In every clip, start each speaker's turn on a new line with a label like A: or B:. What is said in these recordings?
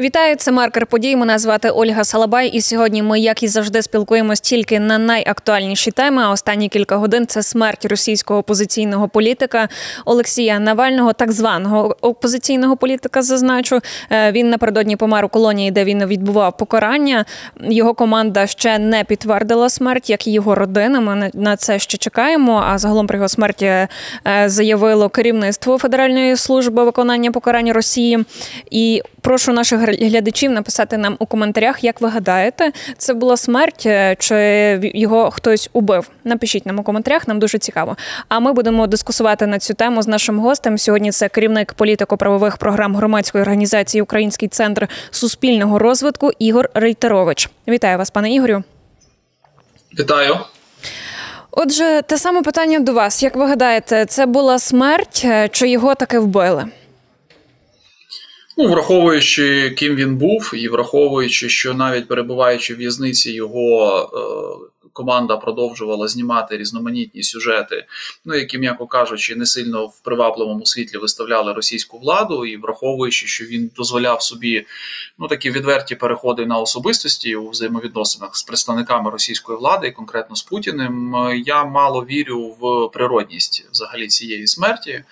A: Вітаю, це маркер подій. Мене звати Ольга Салабай. І сьогодні ми, як і завжди, спілкуємось тільки на найактуальніші теми. А останні кілька годин це смерть російського опозиційного політика Олексія Навального, так званого опозиційного політика. Зазначу е, він напередодні помер у колонії, де він відбував покарання. Його команда ще не підтвердила смерть, як і його родина. Ми на це ще чекаємо. А загалом про його смерті е, заявило керівництво Федеральної служби виконання покарання Росії. І прошу наших глядачів написати нам у коментарях, як ви гадаєте, це була смерть е, чи його хтось убив. Напишіть нам у коментарях, нам дуже цікаво. А ми будемо дискусувати на цю тему з нашим гостем. Сьогодні це керівник політико-правових програм громадської організації Український центр суспільного розвитку Ігор Рейтерович. Вітаю вас, пане Ігорю.
B: Вітаю.
A: Отже, те саме питання до вас. Як ви гадаєте, це була смерть, е, чи його таки вбили?
B: Ну, враховуючи, ким він був, і враховуючи, що навіть перебуваючи в в'язниці, його е, команда продовжувала знімати різноманітні сюжети, ну які, м'яко кажучи, не сильно в привабливому світлі виставляли російську владу, і враховуючи, що він дозволяв собі ну такі відверті переходи на особистості у взаємовідносинах з представниками російської влади, і конкретно з Путіним, я мало вірю в природність взагалі цієї смерті. Е,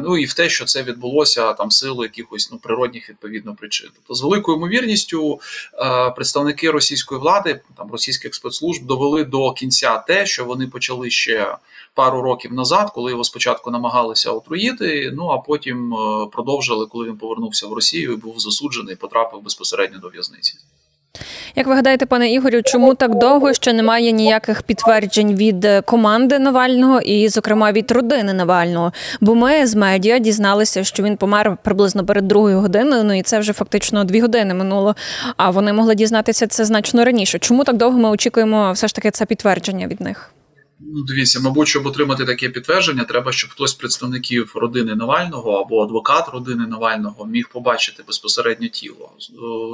B: ну і в те, що це відбулося там силу якихось ну природних відповідно причин. Тобто з великою ймовірністю е, представники російської влади, там російських спецслужб, спецслужб довели до кінця те, що вони почали ще пару років назад, коли його спочатку намагалися отруїти. Ну а потім е, продовжили, коли він повернувся в Росію і був засуджений, потрапив безпосередньо до в'язниці.
A: Як ви гадаєте, пане Ігорю, чому так довго ще немає ніяких підтверджень від е, команди Навального і, зокрема, від родини Навального? Бо ми з медіа дізналися, що він помер приблизно перед другою годиною. Ну і це вже фактично дві години минуло. А вони могли дізнатися це значно раніше. Чому так довго ми очікуємо все ж таки це підтвердження від них?
B: Ну, дивіться, мабуть, щоб отримати таке підтвердження, треба, щоб хтось з представників родини Навального або адвокат родини Навального міг побачити безпосередньо тіло.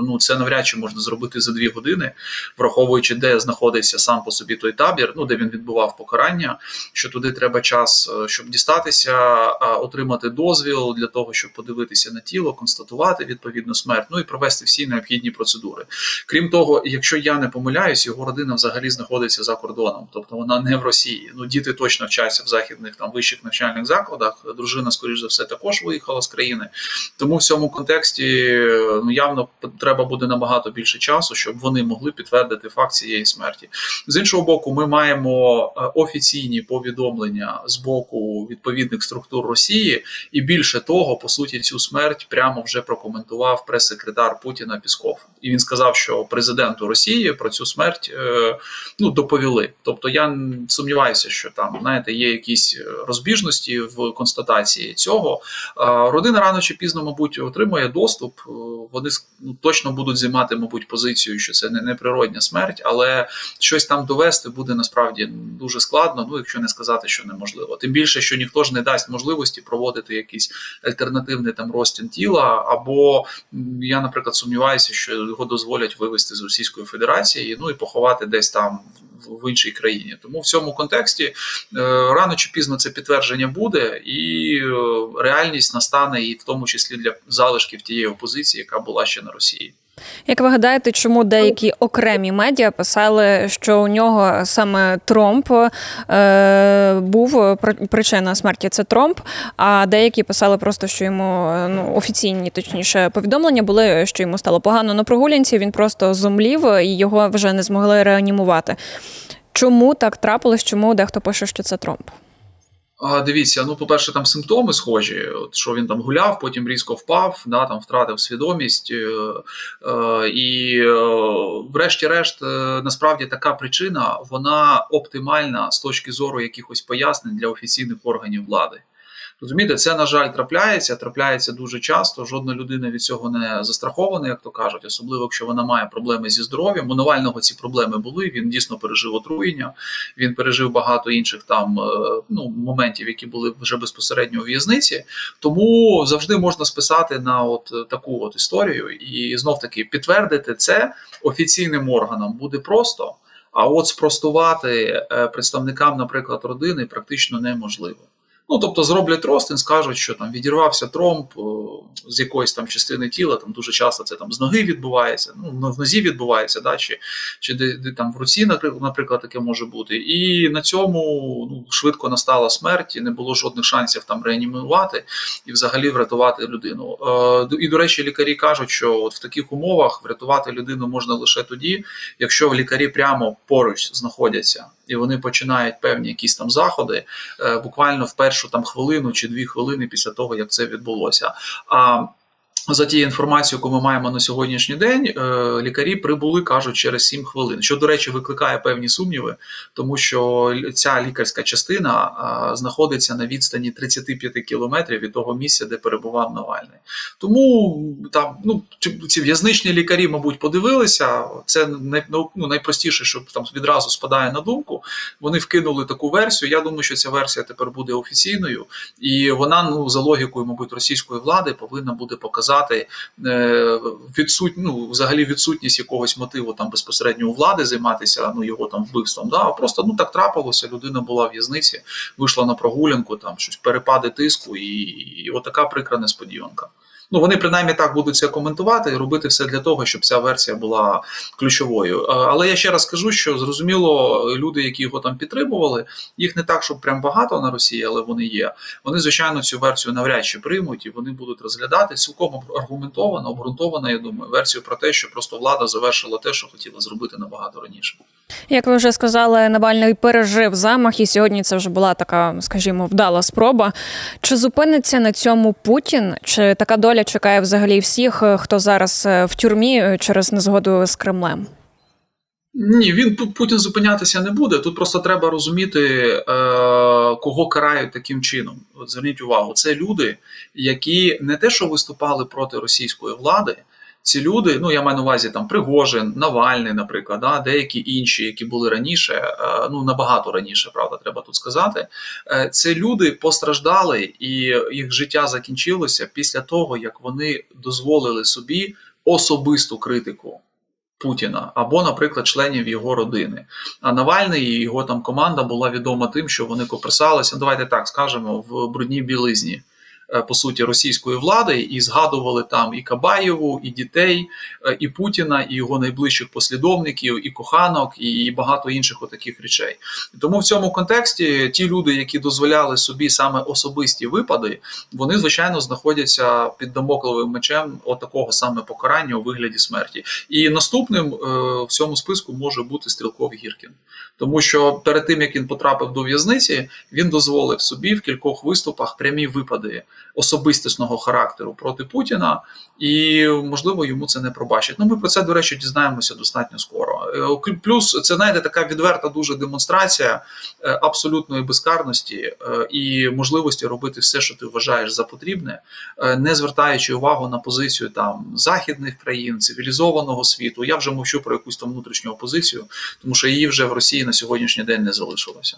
B: Ну це навряд чи можна зробити за дві години, враховуючи, де знаходиться сам по собі той табір, ну де він відбував покарання. Що туди треба час, е, щоб дістатися, отримати дозвіл для того, щоб подивитися на тіло, констатувати відповідну смерть, ну і провести всі необхідні процедури. Крім того, якщо я не помиляюсь, його родина взагалі знаходиться за кордоном, тобто вона не в Росії. Росії. Ну, діти точно вчаться в західних там вищих навчальних закладах. Дружина, скоріш за все, також виїхала з країни. Тому в цьому контексті ну явно треба буде набагато більше часу, щоб вони могли підтвердити факт цієї смерті. З іншого боку, ми маємо е, офіційні повідомлення з боку відповідних структур Росії, і більше того, по суті, цю смерть прямо вже прокоментував прес-секретар Путіна Пісков. І він сказав, що президенту Росії про цю смерть е, ну доповіли. Тобто я сумніваюся, що там знаєте, є якісь е, розбіжності в констатації цього. Родина рано чи пізно, мабуть, отримує доступ. Е, вони ну, точно будуть займати, мабуть, позицію, що це не неприродня смерть, але щось там довести буде насправді дуже складно. Ну, якщо не сказати, що неможливо. Тим більше, що ніхто ж не дасть можливості проводити якийсь альтернативний там розтін тіла. Або я, наприклад, сумніваюся, що його дозволять вивезти з Російської Федерації, ну і поховати десь там в іншій країні. Тому в цьому контексті е, рано чи пізно це підтвердження буде, і е, реальність настане і в тому числі для залишків тієї опозиції, яка була ще на Росії.
A: Як ви гадаєте, чому деякі окремі медіа писали, що у нього саме Тромп е, був причина смерті це Тромп, а деякі писали просто, що йому ну офіційні, точніше, повідомлення були, що йому стало погано на прогулянці. Він просто зумлів і його вже не змогли реанімувати. Чому так трапилось? Чому дехто пише, що це Тромп?
B: А, Дивіться, ну, по-перше, там симптоми схожі, от, що він там гуляв, потім різко впав, да, там втратив свідомість. Е, е, і, е, врешті-решт, е, насправді така причина вона оптимальна з точки зору якихось пояснень для офіційних органів влади. Розумієте, це, на жаль, трапляється, трапляється дуже часто. Жодна людина від цього не застрахована, як то кажуть, особливо якщо вона має проблеми зі здоров'ям. У Навального ці проблеми були. Він дійсно пережив отруєння, він пережив багато інших там е, ну, моментів, які були вже безпосередньо у в'язниці. Тому завжди можна списати на от таку от історію, і знов таки підтвердити це офіційним органам буде просто. А от спростувати е, представникам, наприклад, родини практично неможливо. Ну, тобто зроблять ростин, скажуть, що там відірвався тромб з якоїсь там частини тіла, там дуже часто це там з ноги відбувається, ну в нозі відбувається, да, чи чи де, де там в руці, наприклад, таке може бути. І на цьому ну, швидко настала смерть, і не було жодних шансів там реанімувати і взагалі врятувати людину. Е, І, до речі, лікарі кажуть, що от в таких умовах врятувати людину можна лише тоді, якщо лікарі прямо поруч знаходяться і вони починають певні якісь там заходи е, буквально в першу там хвилину чи дві хвилини після того, як це відбулося. А за тією інформацією, яку ми маємо на сьогоднішній день, е, лікарі прибули, кажуть, через 7 хвилин. Що, до речі, викликає певні сумніви, тому що ця лікарська частина знаходиться на відстані 35 кілометрів від того місця, де перебував Навальний. Тому там ну ці в'язничні лікарі, мабуть, подивилися. Це ну, ну, найпростіше, що там відразу спадає на думку. Вони вкинули таку версію. Я думаю, що ця версія тепер буде офіційною, і вона ну за логікою, мабуть, російської влади повинна буде показати показати е, відсут, ну, взагалі відсутність якогось мотиву там безпосередньо у влади займатися ну його там вбивством. Да? Просто ну так трапилося. Людина була в в'язниці, вийшла на прогулянку, там щось перепади тиску, і, і отака прикра несподіванка. Ну вони принаймні так будуть це коментувати і робити все для того, щоб ця версія була ключовою. Але я ще раз скажу, що зрозуміло, люди, які його там підтримували, їх не так, щоб прям багато на Росії, але вони є. Вони звичайно цю версію навряд чи приймуть і вони будуть розглядати цілком аргументовано, обґрунтовано, я думаю, версію про те, що просто влада завершила те, що хотіла зробити набагато раніше.
A: Як ви вже сказали, Навальний пережив замах, і сьогодні це вже була така, скажімо, вдала спроба. Чи зупиниться на цьому Путін? Чи така доля чекає взагалі всіх, е, хто зараз е, в тюрмі е, через незгоду з Кремлем?
B: Ні, він Путін зупинятися не буде. Тут просто треба розуміти, кого карають таким чином. От Зверніть увагу, це люди, які не те, що виступали проти російської влади ці люди, ну я маю на увазі там Пригожин, Навальний, наприклад, да, деякі інші, які були раніше, е, ну набагато раніше, правда, треба тут сказати. Це люди постраждали, і їх життя закінчилося після того, як вони дозволили собі особисту критику. Путіна або, наприклад, членів його родини. А Навальний і його там команда була відома тим, що вони коперсалися. Давайте так скажемо в брудній білизні. Е, по суті російської влади і згадували там і Кабаєву, і дітей, е, і Путіна, і його найближчих послідовників, і коханок, і багато інших отаких речей. Тому в цьому контексті ті люди, які дозволяли собі саме особисті випади, вони звичайно знаходяться під дамокловим мечем отакого саме покарання у вигляді смерті. І наступним е, в цьому списку може бути стрілков Гіркін, тому що перед тим як він потрапив до в'язниці, він дозволив собі в кількох виступах прямі випади особистісного характеру проти Путіна, і можливо йому це не пробачать. Ну ми про це до речі дізнаємося достатньо скоро. Е, плюс це знаєте, така відверта дуже демонстрація е, абсолютної безкарності е, і можливості робити все, що ти вважаєш за потрібне, не звертаючи увагу на позицію там західних країн, цивілізованого світу. Я вже мовчу про якусь там внутрішню опозицію, тому що її вже в Росії на сьогоднішній день не залишилося.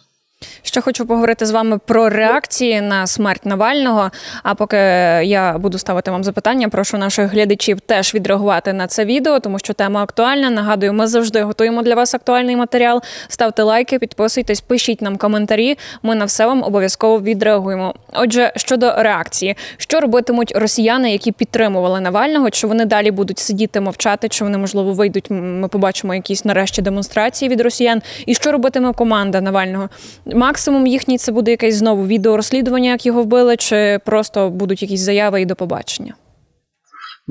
A: Ще хочу поговорити з вами про реакції на смерть Навального. А поки я буду ставити вам запитання, прошу наших глядачів теж відреагувати на це відео, тому що тема актуальна. Нагадую, ми завжди готуємо для вас актуальний матеріал. Ставте лайки, підписуйтесь, пишіть нам коментарі. Ми на все вам обов'язково відреагуємо. Отже, щодо реакції, що робитимуть росіяни, які підтримували Навального? Чи вони далі будуть сидіти, мовчати? Чи вони можливо вийдуть? Ми побачимо якісь нарешті демонстрації від росіян? І що робитиме команда Навального? Максимум їхній це буде якесь знову відеорозслідування, як його вбили, чи просто будуть якісь заяви і до побачення.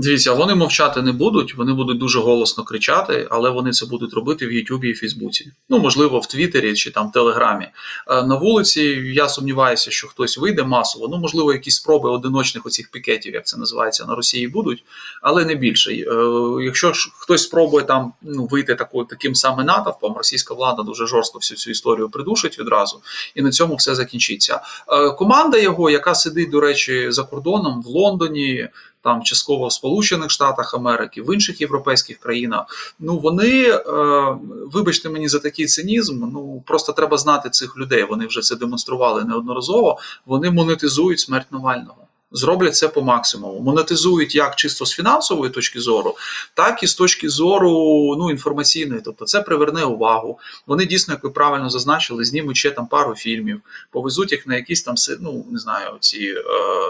B: Дивіться, вони мовчати не будуть, вони будуть дуже голосно кричати, але вони це будуть робити в Ютубі і Фейсбуці. Ну, можливо, в Твіттері чи там в Телеграмі. Е, на вулиці я сумніваюся, що хтось вийде масово. Ну, можливо, якісь спроби одиночних оцих пікетів, як це називається, на Росії будуть, але не більше. Е, якщо ж хтось спробує там ну, вийти таку, таким самим натовпом, російська влада дуже жорстко всю цю історію придушить відразу, і на цьому все закінчиться. Е, команда його, яка сидить, до речі, за кордоном в Лондоні там частково в Сполучених Штатах Америки, в інших європейських країнах. Ну вони, е, вибачте мені за такий цинізм. Ну просто треба знати цих людей. Вони вже це демонстрували неодноразово. Вони монетизують смерть Навального. Зроблять це по максимуму. Монетизують як чисто з фінансової точки зору, так і з точки зору ну, інформаційної. Тобто це приверне увагу. Вони дійсно, як ви правильно зазначили, знімуть ще там пару фільмів, повезуть їх на якісь там ну, не знаю, ці е,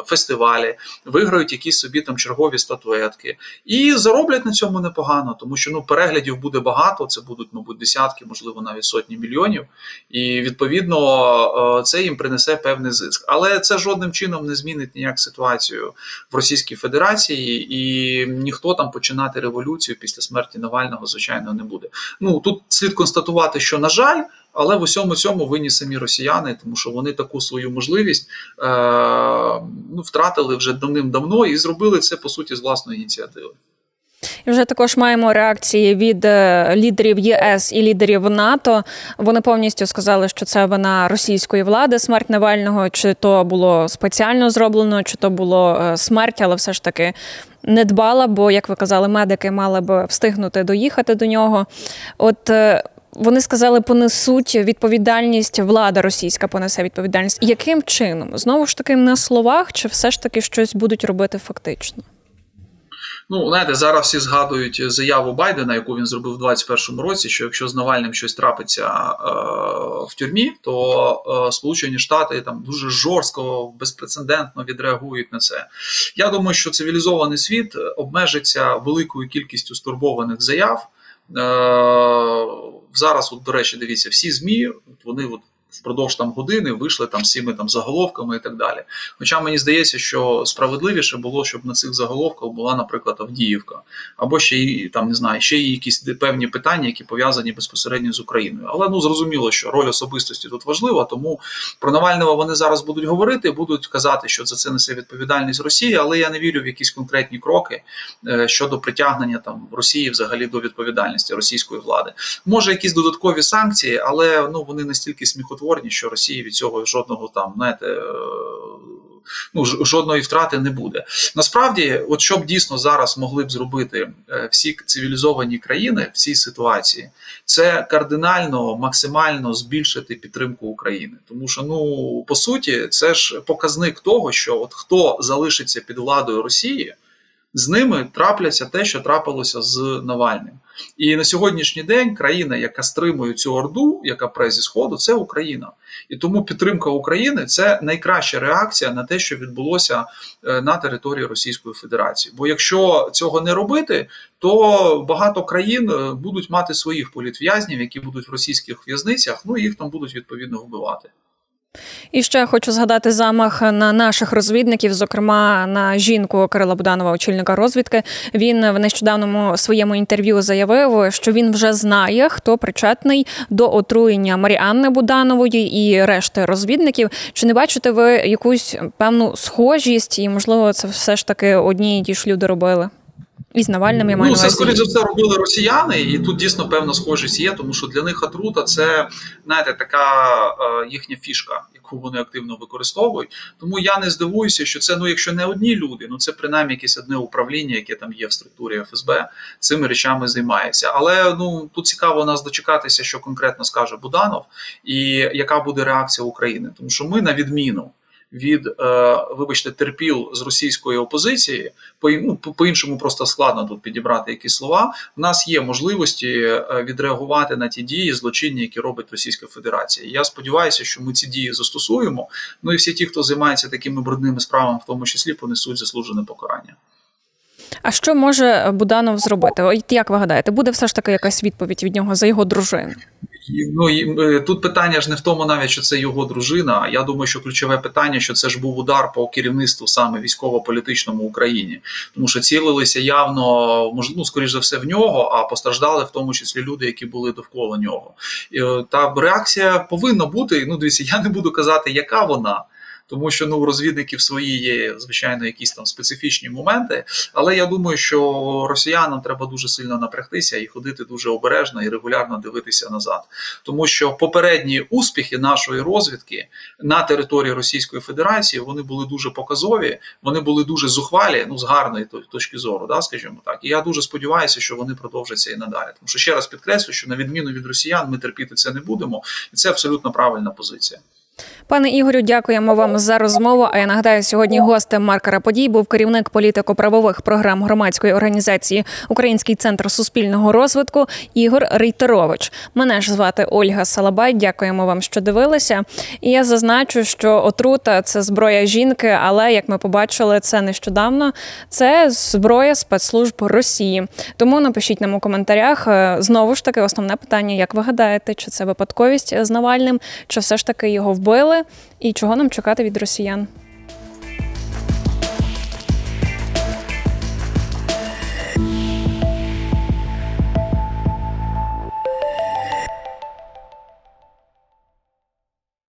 B: фестивалі, виграють якісь собі там чергові статуетки. І зароблять на цьому непогано, тому що ну, переглядів буде багато, це будуть, мабуть, десятки, можливо, навіть сотні мільйонів. І відповідно е, це їм принесе певний зиск. Але це жодним чином не змінить ніяк ситуацію в Російській Федерації, і ніхто там починати революцію після смерті Навального, звичайно, не буде. Ну тут слід констатувати, що на жаль. Але в усьому цьому винні самі росіяни, тому що вони таку свою можливість е, ну, втратили вже давним-давно і зробили це по суті з власної ініціативи.
A: І вже також маємо реакції від е, лідерів ЄС і лідерів НАТО. Вони повністю сказали, що це вина російської влади, смерть Навального, чи то було спеціально зроблено, чи то було е, смерть, але все ж таки не дбала. Бо, як ви казали, медики мали б встигнути доїхати до нього. От е, вони сказали, понесуть відповідальність, влада російська понесе відповідальність. Яким чином знову ж таки на словах, чи все ж таки щось будуть робити фактично?
B: Ну, знаєте, зараз всі згадують заяву Байдена, яку він зробив у 2021 році. Що якщо з Навальним щось трапиться е, в тюрмі, то е, Сполучені Штати там дуже жорстко, безпрецедентно відреагують на це. Я думаю, що цивілізований світ обмежиться великою кількістю стурбованих заяв. Е, зараз, от, до речі, дивіться, всі змі вони от впродовж там години вийшли там цими там заголовками і так далі. Хоча мені здається, що справедливіше було, щоб на цих заголовках була, наприклад, Авдіївка, або ще й там не знаю, ще й якісь певні питання, які пов'язані безпосередньо з Україною. Але ну зрозуміло, що роль особистості тут важлива, тому про Навального вони зараз будуть говорити, будуть казати, що за це несе відповідальність Росії, але я не вірю в якісь конкретні кроки е, щодо притягнення там Росії взагалі до відповідальності російської влади. Може, якісь додаткові санкції, але ну вони настільки сміхотворні, сміхотворні, що Росії від цього жодного там, знаєте, е, ну, жодної втрати не буде. Насправді, от що б дійсно зараз могли б зробити е, всі цивілізовані країни в цій ситуації, це кардинально максимально збільшити підтримку України. Тому що, ну по суті, це ж показник того, що от хто залишиться під владою Росії з ними трапляться те, що трапилося з Навальним. І на сьогоднішній день країна, яка стримує цю орду, яка пре зі сходу, це Україна. І тому підтримка України це найкраща реакція на те, що відбулося е, на території Російської Федерації. Бо якщо цього не робити, то багато країн е, будуть мати своїх політв'язнів, які будуть в російських в'язницях, ну і їх там будуть відповідно вбивати.
A: І ще хочу згадати замах на наших розвідників, зокрема на жінку Кирила Буданова, очільника розвідки. Він в нещодавному своєму інтерв'ю заявив, що він вже знає, хто причетний до отруєння Маріанни Буданової і решти розвідників. Чи не бачите ви якусь певну схожість, і можливо, це все ж таки одні і ті ж люди робили? І з Навальним я маю
B: Ну, це, скоріше за все, робили росіяни, і тут дійсно певна схожість є, тому що для них отрута це знаєте, така е, їхня фішка, яку вони активно використовують. Тому я не здивуюся, що це ну, якщо не одні люди, ну це принаймні якесь одне управління, яке там є в структурі ФСБ, цими речами займається. Але ну тут цікаво нас дочекатися, що конкретно скаже Буданов, і яка буде реакція України, тому що ми на відміну від, е, вибачте, терпіл з російської опозиції, по ну, по іншому просто складно тут підібрати якісь слова. У нас є можливості е, відреагувати на ті дії злочинні, які робить Російська Федерація. Я сподіваюся, що ми ці дії застосуємо. Ну і всі ті, хто займається такими брудними справами, в тому числі понесуть заслужене покарання.
A: А що може Буданов зробити? Як ви гадаєте, буде все ж таки якась відповідь від нього за його дружину?
B: Ну і тут питання ж не в тому, навіть що це його дружина. Я думаю, що ключове питання, що це ж був удар по керівництву саме військово-політичному Україні, тому що цілилися явно ну, скоріш за все в нього, а постраждали в тому числі люди, які були довкола нього. Е, та реакція повинна бути. Ну, дивіться, я не буду казати, яка вона тому що ну у розвідників свої є звичайно якісь там специфічні моменти. Але я думаю, що росіянам треба дуже сильно напрягтися і ходити дуже обережно і регулярно дивитися назад, тому що попередні успіхи нашої розвідки на території Російської Федерації вони були дуже показові, вони були дуже зухвалі, ну з гарної точки зору, да, скажімо так. І я дуже сподіваюся, що вони продовжаться і надалі. Тому що ще раз підкреслю, що на відміну від росіян ми терпіти це не будемо, і це абсолютно правильна позиція.
A: Пане Ігорю, дякуємо вам за розмову. А я нагадаю, сьогодні гостем маркера подій був керівник політико-правових програм громадської організації Український центр суспільного розвитку Ігор Рейтерович. Мене ж звати Ольга Салабай. Дякуємо вам, що дивилися. І я зазначу, що отрута це зброя жінки, але як ми побачили, це нещодавно. Це зброя спецслужб Росії. Тому напишіть нам у коментарях е, знову ж таки основне питання: як ви гадаєте, чи це випадковість з Навальним, чи все ж таки його вбили, і чого нам чекати від росіян?